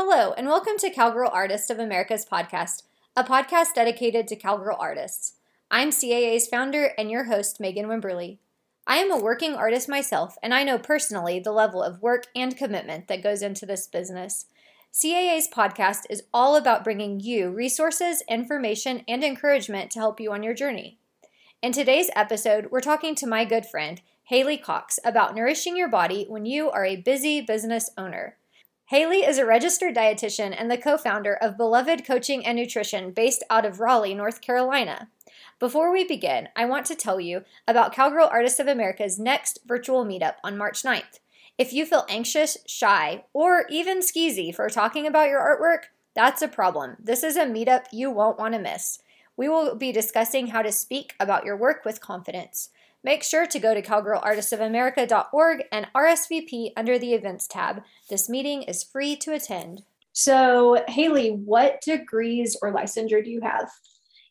Hello, and welcome to Cowgirl Artist of America's podcast, a podcast dedicated to cowgirl artists. I'm CAA's founder and your host, Megan Wimberly. I am a working artist myself, and I know personally the level of work and commitment that goes into this business. CAA's podcast is all about bringing you resources, information, and encouragement to help you on your journey. In today's episode, we're talking to my good friend, Haley Cox, about nourishing your body when you are a busy business owner. Haley is a registered dietitian and the co founder of Beloved Coaching and Nutrition based out of Raleigh, North Carolina. Before we begin, I want to tell you about Cowgirl Artists of America's next virtual meetup on March 9th. If you feel anxious, shy, or even skeezy for talking about your artwork, that's a problem. This is a meetup you won't want to miss. We will be discussing how to speak about your work with confidence. Make sure to go to cowgirlartistsofamerica.org and RSVP under the events tab. This meeting is free to attend. So, Haley, what degrees or licensure do you have?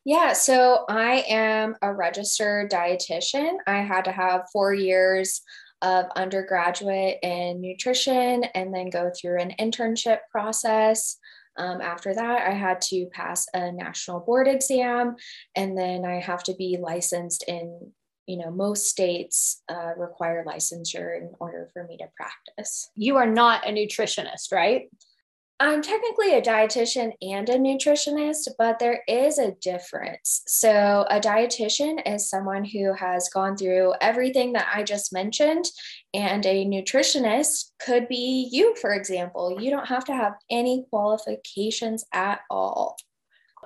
Yeah, so I am a registered dietitian. I had to have four years of undergraduate in nutrition and then go through an internship process. Um, after that, I had to pass a national board exam, and then I have to be licensed in you know, most states uh, require licensure in order for me to practice. You are not a nutritionist, right? I'm technically a dietitian and a nutritionist, but there is a difference. So, a dietitian is someone who has gone through everything that I just mentioned, and a nutritionist could be you, for example. You don't have to have any qualifications at all.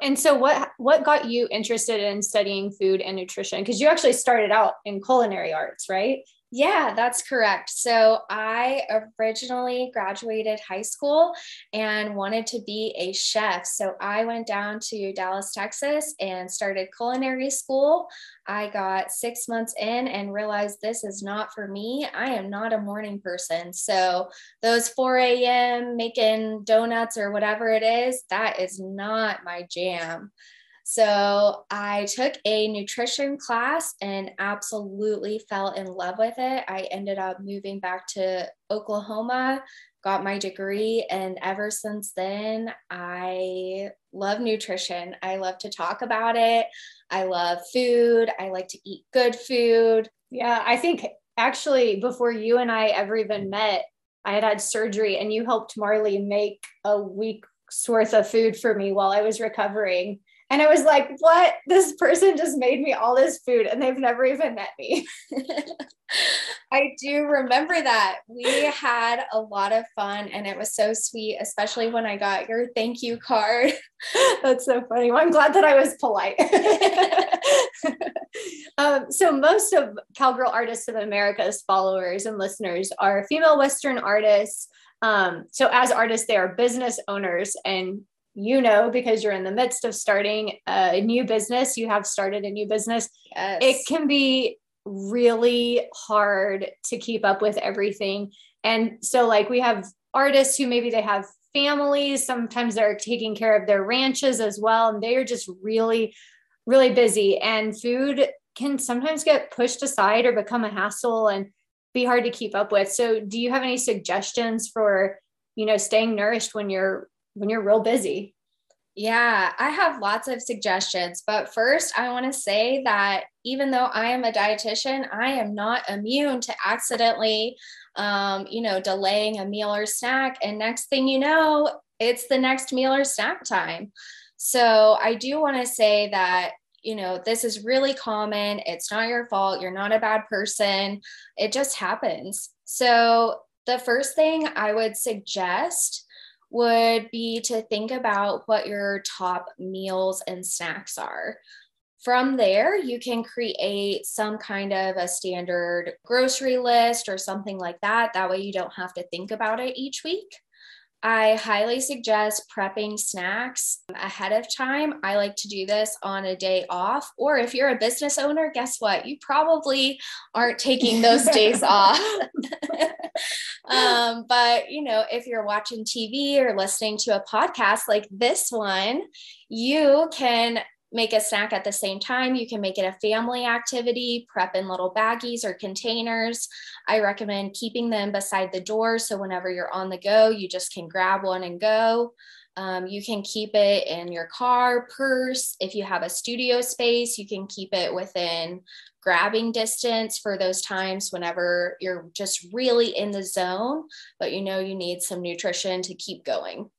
And so what what got you interested in studying food and nutrition? Because you actually started out in culinary arts, right? Yeah, that's correct. So I originally graduated high school and wanted to be a chef. So I went down to Dallas, Texas and started culinary school. I got six months in and realized this is not for me. I am not a morning person. So those 4 a.m. making donuts or whatever it is, that is not my jam. So I took a nutrition class and absolutely fell in love with it. I ended up moving back to Oklahoma, got my degree, and ever since then, I love nutrition. I love to talk about it. I love food. I like to eat good food. Yeah, I think actually before you and I ever even met, I had had surgery and you helped Marley make a week's worth of food for me while I was recovering. And I was like, what? This person just made me all this food and they've never even met me. I do remember that. We had a lot of fun and it was so sweet, especially when I got your thank you card. That's so funny. Well, I'm glad that I was polite. um, so, most of Cowgirl Artists of America's followers and listeners are female Western artists. Um, so, as artists, they are business owners and you know because you're in the midst of starting a new business you have started a new business yes. it can be really hard to keep up with everything. And so like we have artists who maybe they have families sometimes they're taking care of their ranches as well and they are just really really busy. And food can sometimes get pushed aside or become a hassle and be hard to keep up with. So do you have any suggestions for you know staying nourished when you're when you're real busy? Yeah, I have lots of suggestions. But first, I want to say that even though I am a dietitian, I am not immune to accidentally, um, you know, delaying a meal or snack. And next thing you know, it's the next meal or snack time. So I do want to say that, you know, this is really common. It's not your fault. You're not a bad person. It just happens. So the first thing I would suggest would be to think about what your top meals and snacks are. From there, you can create some kind of a standard grocery list or something like that. That way, you don't have to think about it each week. I highly suggest prepping snacks ahead of time. I like to do this on a day off. Or if you're a business owner, guess what? You probably aren't taking those days off. um, but, you know, if you're watching TV or listening to a podcast like this one, you can make a snack at the same time. You can make it a family activity, prep in little baggies or containers. I recommend keeping them beside the door so whenever you're on the go, you just can grab one and go. Um, you can keep it in your car, purse. If you have a studio space, you can keep it within grabbing distance for those times whenever you're just really in the zone, but you know you need some nutrition to keep going.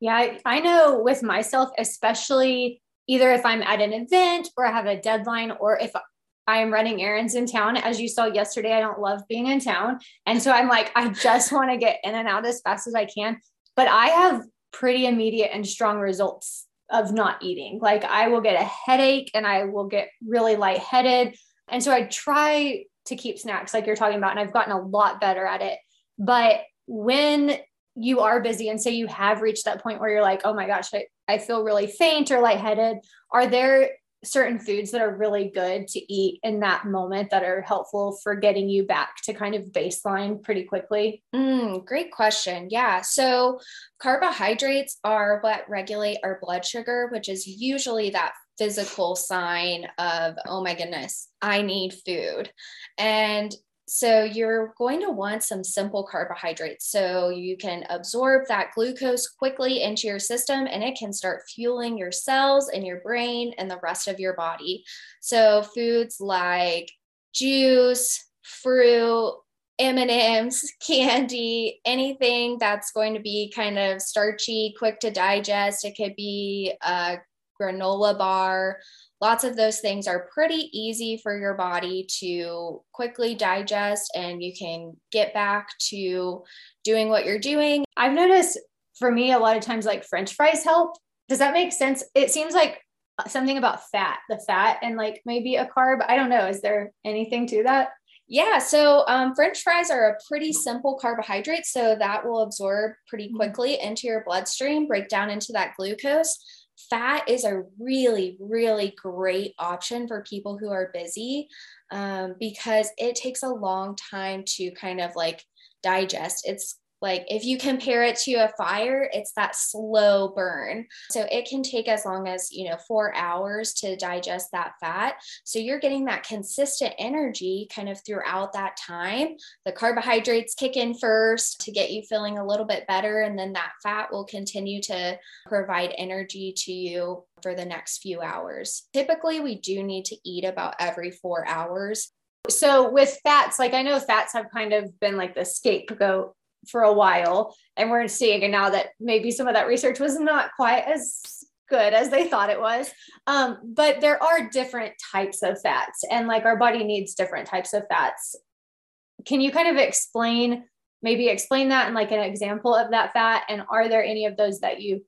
Yeah, I, I know with myself, especially either if I'm at an event or I have a deadline or if I am running errands in town. As you saw yesterday, I don't love being in town. And so I'm like, I just want to get in and out as fast as I can. But I have pretty immediate and strong results of not eating. Like I will get a headache and I will get really lightheaded. And so I try to keep snacks like you're talking about, and I've gotten a lot better at it. But when you are busy and say you have reached that point where you're like, oh my gosh, I, I feel really faint or lightheaded, are there certain foods that are really good to eat in that moment that are helpful for getting you back to kind of baseline pretty quickly? Mm, great question. Yeah. So, carbohydrates are what regulate our blood sugar, which is usually that physical sign of, oh my goodness, I need food. And so you're going to want some simple carbohydrates so you can absorb that glucose quickly into your system and it can start fueling your cells and your brain and the rest of your body. So foods like juice, fruit, M&Ms, candy, anything that's going to be kind of starchy, quick to digest. It could be a granola bar, lots of those things are pretty easy for your body to quickly digest and you can get back to doing what you're doing. I've noticed for me, a lot of times, like French fries help. Does that make sense? It seems like something about fat, the fat, and like maybe a carb. I don't know. Is there anything to that? Yeah, so um, French fries are a pretty simple carbohydrate, so that will absorb pretty mm-hmm. quickly into your bloodstream, break down into that glucose fat is a really, really great option for people who are busy um, because it takes a long time to kind of like digest. It's like if you compare it to a fire, it's that slow burn. So it can take as long as, you know, four hours to digest that fat. So you're getting that consistent energy kind of throughout that time. The carbohydrates kick in first to get you feeling a little bit better. And then that fat will continue to provide energy to you for the next few hours. Typically, we do need to eat about every four hours. So with fats, like I know fats have kind of been like the scapegoat for a while and we're seeing. Now that maybe some of that research was not quite as good as they thought it was. Um, but there are different types of fats and like our body needs different types of fats. Can you kind of explain maybe explain that and like an example of that fat? And are there any of those that you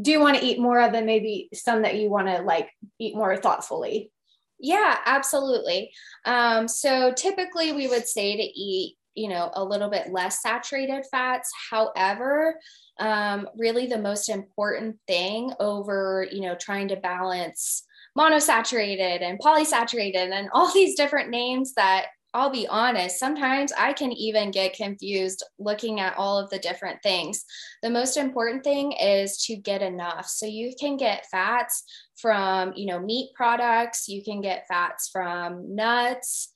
do want to eat more of and maybe some that you want to like eat more thoughtfully? Yeah absolutely. Um, so typically we would say to eat you know a little bit less saturated fats however um, really the most important thing over you know trying to balance monosaturated and polysaturated and all these different names that I'll be honest, sometimes I can even get confused looking at all of the different things. The most important thing is to get enough. So you can get fats from, you know, meat products, you can get fats from nuts,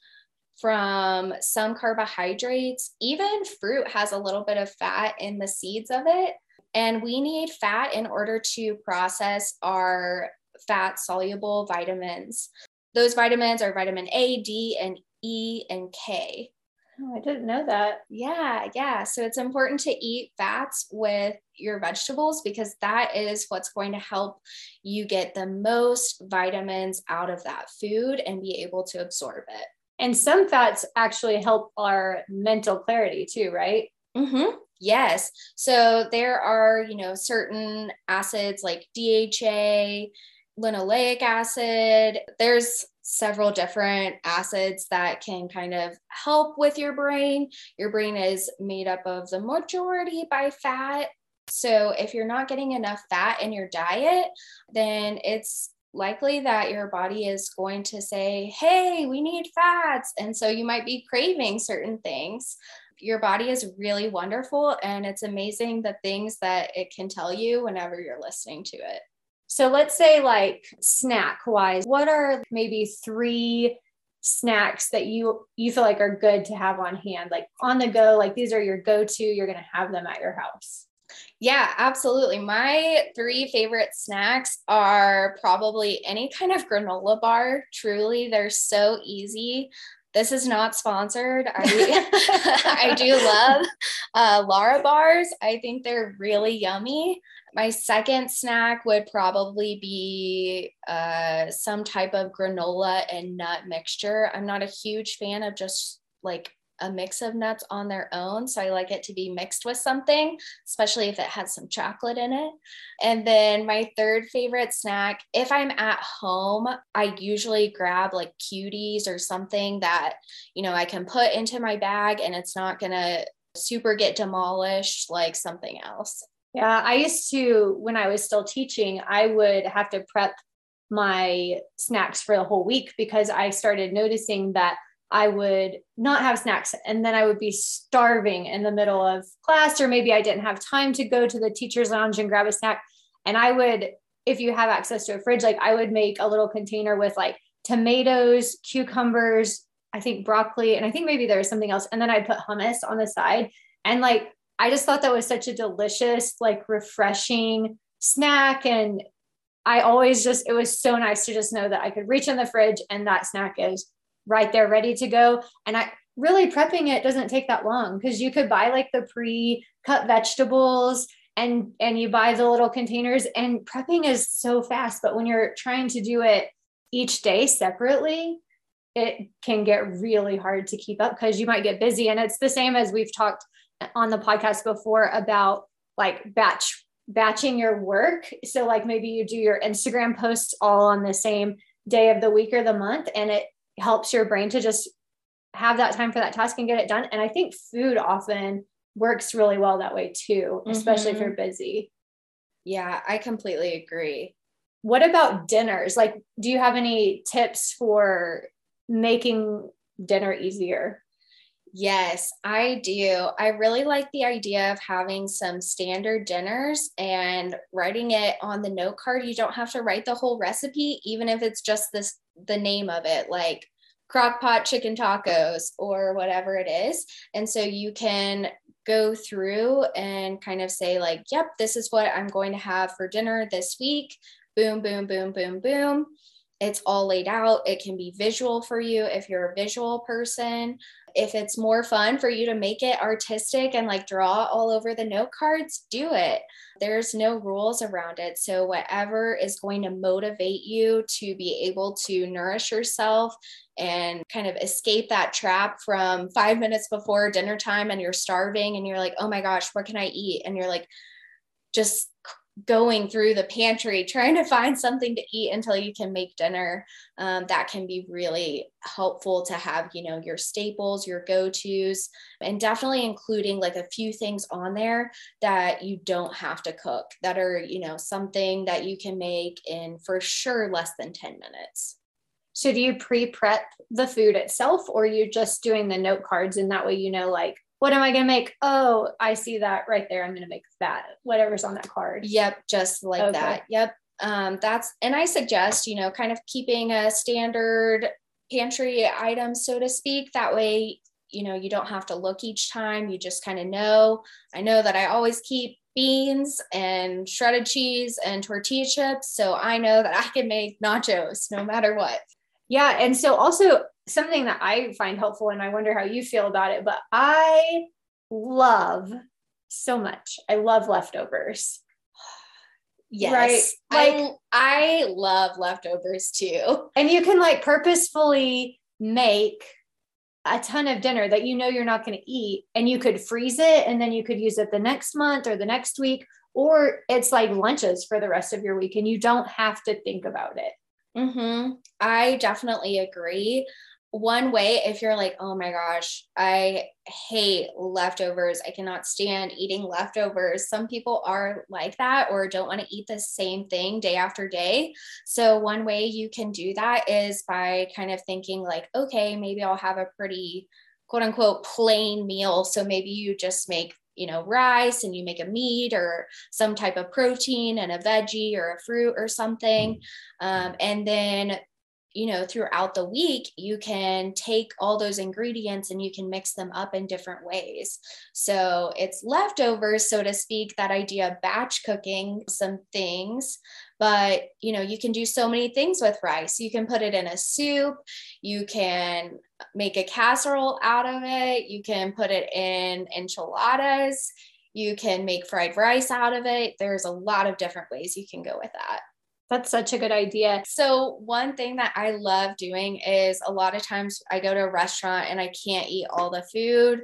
from some carbohydrates. Even fruit has a little bit of fat in the seeds of it. And we need fat in order to process our fat soluble vitamins. Those vitamins are vitamin A, D, and E, and K. Oh, I didn't know that. Yeah, yeah. So it's important to eat fats with your vegetables because that is what's going to help you get the most vitamins out of that food and be able to absorb it. And some fats actually help our mental clarity too, right? Mm-hmm. Yes. So there are, you know, certain acids like DHA, linoleic acid. There's several different acids that can kind of help with your brain. Your brain is made up of the majority by fat. So if you're not getting enough fat in your diet, then it's likely that your body is going to say, Hey, we need fats. And so you might be craving certain things. Your body is really wonderful, and it's amazing the things that it can tell you whenever you're listening to it. So let's say like snack wise, what are maybe three snacks that you you feel like are good to have on hand like on the go like these are your go-to you're going to have them at your house yeah, absolutely. My three favorite snacks are probably any kind of granola bar. Truly, they're so easy. This is not sponsored. I, I do love uh, Lara bars. I think they're really yummy. My second snack would probably be uh, some type of granola and nut mixture. I'm not a huge fan of just like a mix of nuts on their own. So I like it to be mixed with something, especially if it has some chocolate in it. And then my third favorite snack, if I'm at home, I usually grab like cuties or something that, you know, I can put into my bag and it's not going to super get demolished like something else. Yeah, I used to, when I was still teaching, I would have to prep my snacks for the whole week because I started noticing that I would not have snacks and then I would be starving in the middle of class, or maybe I didn't have time to go to the teacher's lounge and grab a snack. And I would, if you have access to a fridge, like I would make a little container with like tomatoes, cucumbers, I think broccoli, and I think maybe there was something else. And then I'd put hummus on the side. And like, I just thought that was such a delicious, like refreshing snack. And I always just, it was so nice to just know that I could reach in the fridge and that snack is right there ready to go. And I really prepping it doesn't take that long because you could buy like the pre-cut vegetables and and you buy the little containers and prepping is so fast. But when you're trying to do it each day separately, it can get really hard to keep up because you might get busy. And it's the same as we've talked on the podcast before about like batch batching your work. So like maybe you do your Instagram posts all on the same day of the week or the month and it helps your brain to just have that time for that task and get it done. And I think food often works really well that way too, especially mm-hmm. if you're busy. Yeah, I completely agree. What about dinners? Like, do you have any tips for making dinner easier? Yes, I do. I really like the idea of having some standard dinners and writing it on the note card. You don't have to write the whole recipe, even if it's just this the name of it, like crock pot chicken tacos or whatever it is. And so you can go through and kind of say, like, yep, this is what I'm going to have for dinner this week. Boom, boom, boom, boom, boom. It's all laid out. It can be visual for you if you're a visual person. If it's more fun for you to make it artistic and like draw all over the note cards, do it. There's no rules around it. So, whatever is going to motivate you to be able to nourish yourself and kind of escape that trap from five minutes before dinner time and you're starving and you're like, oh my gosh, what can I eat? And you're like, just going through the pantry trying to find something to eat until you can make dinner. Um, that can be really helpful to have you know your staples your go-to's and definitely including like a few things on there that you don't have to cook that are you know something that you can make in for sure less than 10 minutes. So do you pre-prep the food itself or you just doing the note cards and that way you know like what am I going to make? Oh, I see that right there. I'm going to make that, whatever's on that card. Yep, just like okay. that. Yep. Um, that's, and I suggest, you know, kind of keeping a standard pantry item, so to speak. That way, you know, you don't have to look each time. You just kind of know. I know that I always keep beans and shredded cheese and tortilla chips. So I know that I can make nachos no matter what. Yeah. And so also something that I find helpful, and I wonder how you feel about it, but I love so much. I love leftovers. Yes. Right. Like I, I love leftovers too. And you can like purposefully make a ton of dinner that you know you're not going to eat and you could freeze it and then you could use it the next month or the next week or it's like lunches for the rest of your week and you don't have to think about it. Mm-hmm. I definitely agree. One way, if you're like, oh my gosh, I hate leftovers, I cannot stand eating leftovers. Some people are like that or don't want to eat the same thing day after day. So, one way you can do that is by kind of thinking, like, okay, maybe I'll have a pretty quote unquote plain meal. So, maybe you just make you know, rice and you make a meat or some type of protein and a veggie or a fruit or something. Um, and then you know throughout the week you can take all those ingredients and you can mix them up in different ways. So it's leftovers so to speak that idea of batch cooking some things but you know you can do so many things with rice. You can put it in a soup. You can make a casserole out of it. You can put it in enchiladas. You can make fried rice out of it. There's a lot of different ways you can go with that that's such a good idea. So, one thing that I love doing is a lot of times I go to a restaurant and I can't eat all the food.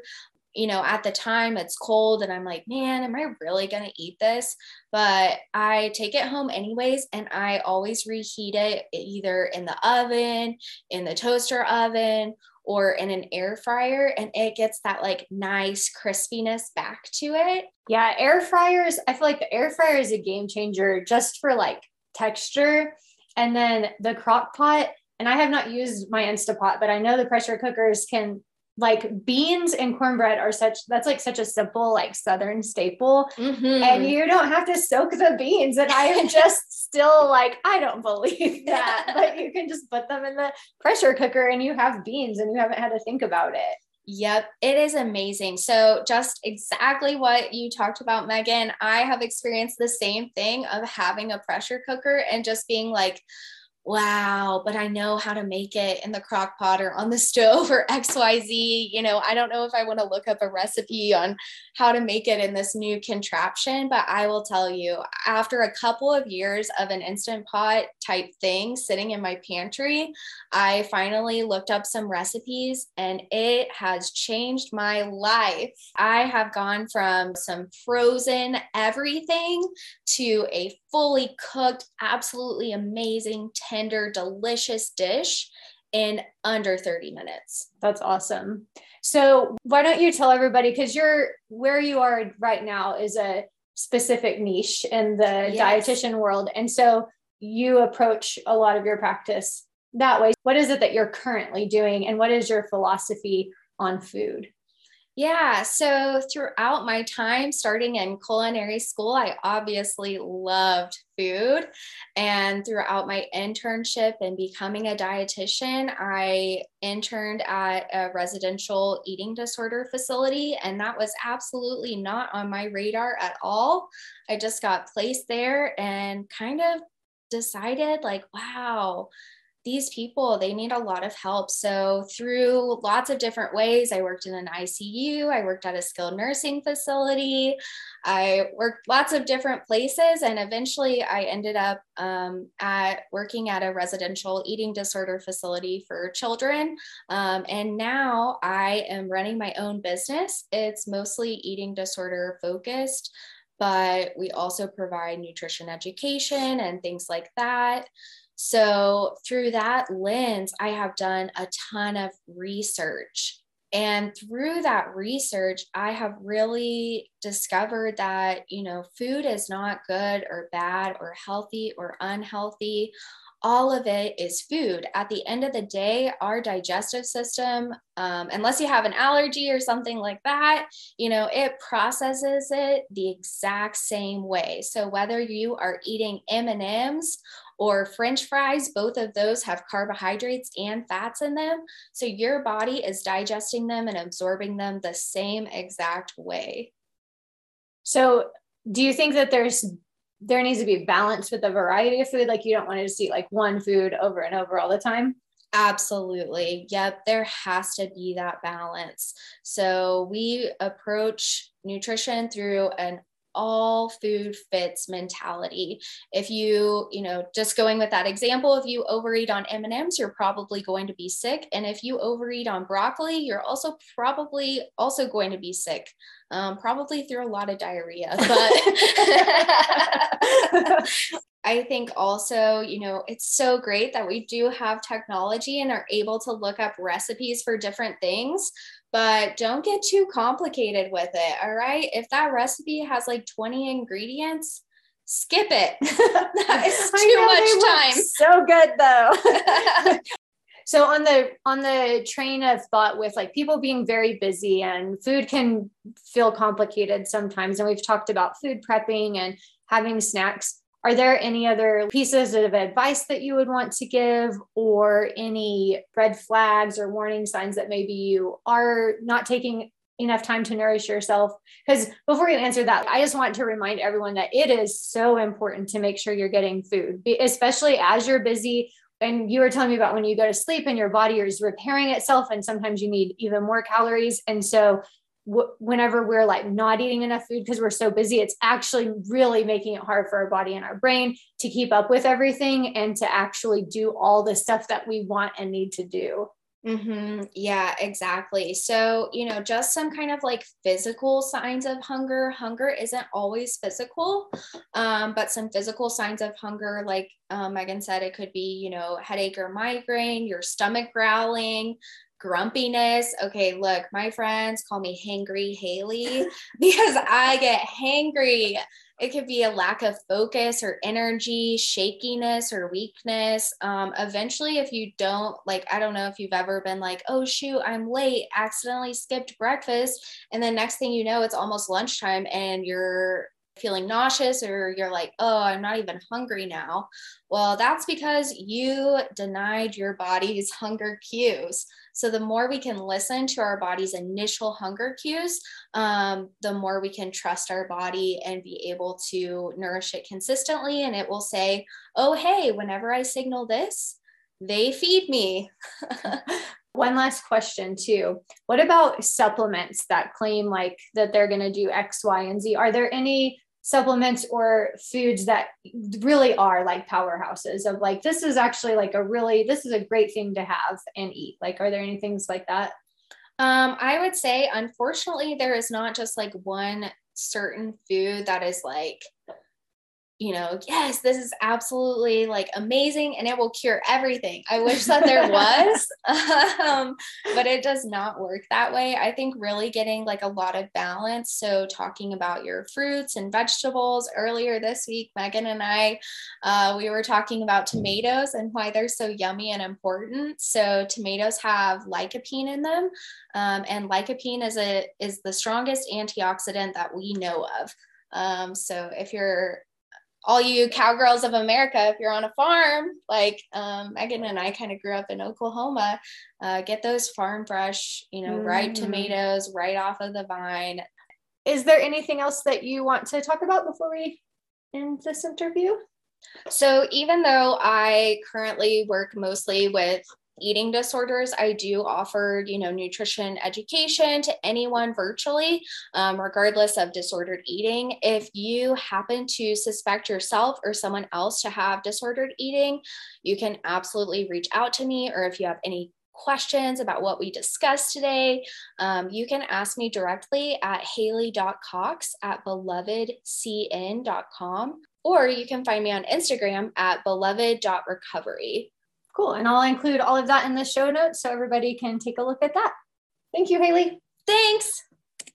You know, at the time it's cold and I'm like, man, am I really going to eat this? But I take it home anyways and I always reheat it either in the oven, in the toaster oven, or in an air fryer and it gets that like nice crispiness back to it. Yeah, air fryers, I feel like the air fryer is a game changer just for like texture. And then the crock pot, and I have not used my Instapot, but I know the pressure cookers can like beans and cornbread are such that's like such a simple like southern staple mm-hmm. and you don't have to soak the beans and i am just still like i don't believe that but you can just put them in the pressure cooker and you have beans and you haven't had to think about it Yep, it is amazing. So, just exactly what you talked about, Megan. I have experienced the same thing of having a pressure cooker and just being like, wow, but I know how to make it in the crock pot or on the stove or XYZ. You know, I don't know if I want to look up a recipe on how to make it in this new contraption, but I will tell you, after a couple of years of an instant pot type thing sitting in my pantry, I finally looked up some recipes and it has changed my life. I have gone from some frozen everything to a fully cooked, absolutely amazing, tender, delicious dish in under 30 minutes. That's awesome. So, why don't you tell everybody because you're where you are right now is a specific niche in the yes. dietitian world. And so, you approach a lot of your practice that way. What is it that you're currently doing, and what is your philosophy on food? Yeah. So throughout my time starting in culinary school, I obviously loved food. And throughout my internship and becoming a dietitian, I interned at a residential eating disorder facility. And that was absolutely not on my radar at all. I just got placed there and kind of decided, like, wow these people they need a lot of help. So through lots of different ways i worked in an icu i worked at a skilled nursing facility i worked lots of different places and eventually i ended up um, at working at a residential eating disorder facility for children. Um, and now i am running my own business. It's mostly eating disorder focused but we also provide nutrition education and things like that so, through that lens, I have done a ton of research. And through that research, I have really discovered that, you know, food is not good or bad or healthy or unhealthy. All of it is food. At the end of the day, our digestive system, um, unless you have an allergy or something like that, you know, it processes it the exact same way. So whether you are eating M&Ms or french fries both of those have carbohydrates and fats in them so your body is digesting them and absorbing them the same exact way so do you think that there's there needs to be balance with a variety of food like you don't want to just eat like one food over and over all the time Absolutely. Yep. There has to be that balance. So we approach nutrition through an all food fits mentality. If you you know just going with that example if you overeat on m&ms you're probably going to be sick. And if you overeat on broccoli you're also probably also going to be sick um, probably through a lot of diarrhea but I think also, you know, it's so great that we do have technology and are able to look up recipes for different things but don't get too complicated with it. All right. If that recipe has like 20 ingredients, skip it. that is too much time. So good though. so on the on the train of thought with like people being very busy and food can feel complicated sometimes and we've talked about food prepping and having snacks are there any other pieces of advice that you would want to give or any red flags or warning signs that maybe you are not taking enough time to nourish yourself? Because before you answer that i just want to remind everyone that it is so important to make sure you're getting food especially as you're busy. And you were telling me about when you go to sleep and your body is repairing itself and sometimes you need even more calories. And so whenever we're like not eating enough food because we're so busy it's actually really making it hard for our body and our brain to keep up with everything and to actually do all the stuff that we want and need to do Mm-hmm. Yeah, exactly. So, you know, just some kind of like physical signs of hunger. Hunger isn't always physical, um, but some physical signs of hunger, like um, Megan said, it could be, you know, headache or migraine, your stomach growling, grumpiness. Okay, look, my friends call me hangry Haley because I get hangry. It could be a lack of focus or energy, shakiness or weakness. Um, eventually, if you don't, like, I don't know if you've ever been like, oh, shoot, I'm late, accidentally skipped breakfast. And then next thing you know, it's almost lunchtime and you're feeling nauseous or you're like, oh, I'm not even hungry now. Well, that's because you denied your body's hunger cues. So, the more we can listen to our body's initial hunger cues, um, the more we can trust our body and be able to nourish it consistently. And it will say, oh, hey, whenever I signal this, they feed me. One last question, too. What about supplements that claim like that they're going to do X, Y, and Z? Are there any supplements or foods that really are like powerhouses of like this is actually like a really this is a great thing to have and eat. Like are there any things like that? Um i would say unfortunately there is not just like one certain food that is like you know, yes, this is absolutely like amazing and it will cure everything. I wish that there was, um, but it does not work that way. I think really getting like a lot of balance. So, talking about your fruits and vegetables earlier this week, Megan and I, uh, we were talking about tomatoes and why they're so yummy and important. So, tomatoes have lycopene in them, um, and lycopene is a is the strongest antioxidant that we know of. Um, so if you're all you cowgirls of America, if you're on a farm, like um, Megan and I kind of grew up in Oklahoma, uh, get those farm fresh, you know, mm. ripe tomatoes right off of the vine. Is there anything else that you want to talk about before we end this interview? So, even though I currently work mostly with eating disorders i do offer you know nutrition education to anyone virtually um, regardless of disordered eating if you happen to suspect yourself or someone else to have disordered eating you can absolutely reach out to me or if you have any questions about what we discussed today, um, you can ask me directly at haley.cox at belovedcn.com, or you can find me on Instagram at beloved.recovery. Cool. And I'll include all of that in the show notes so everybody can take a look at that. Thank you, Haley. Thanks.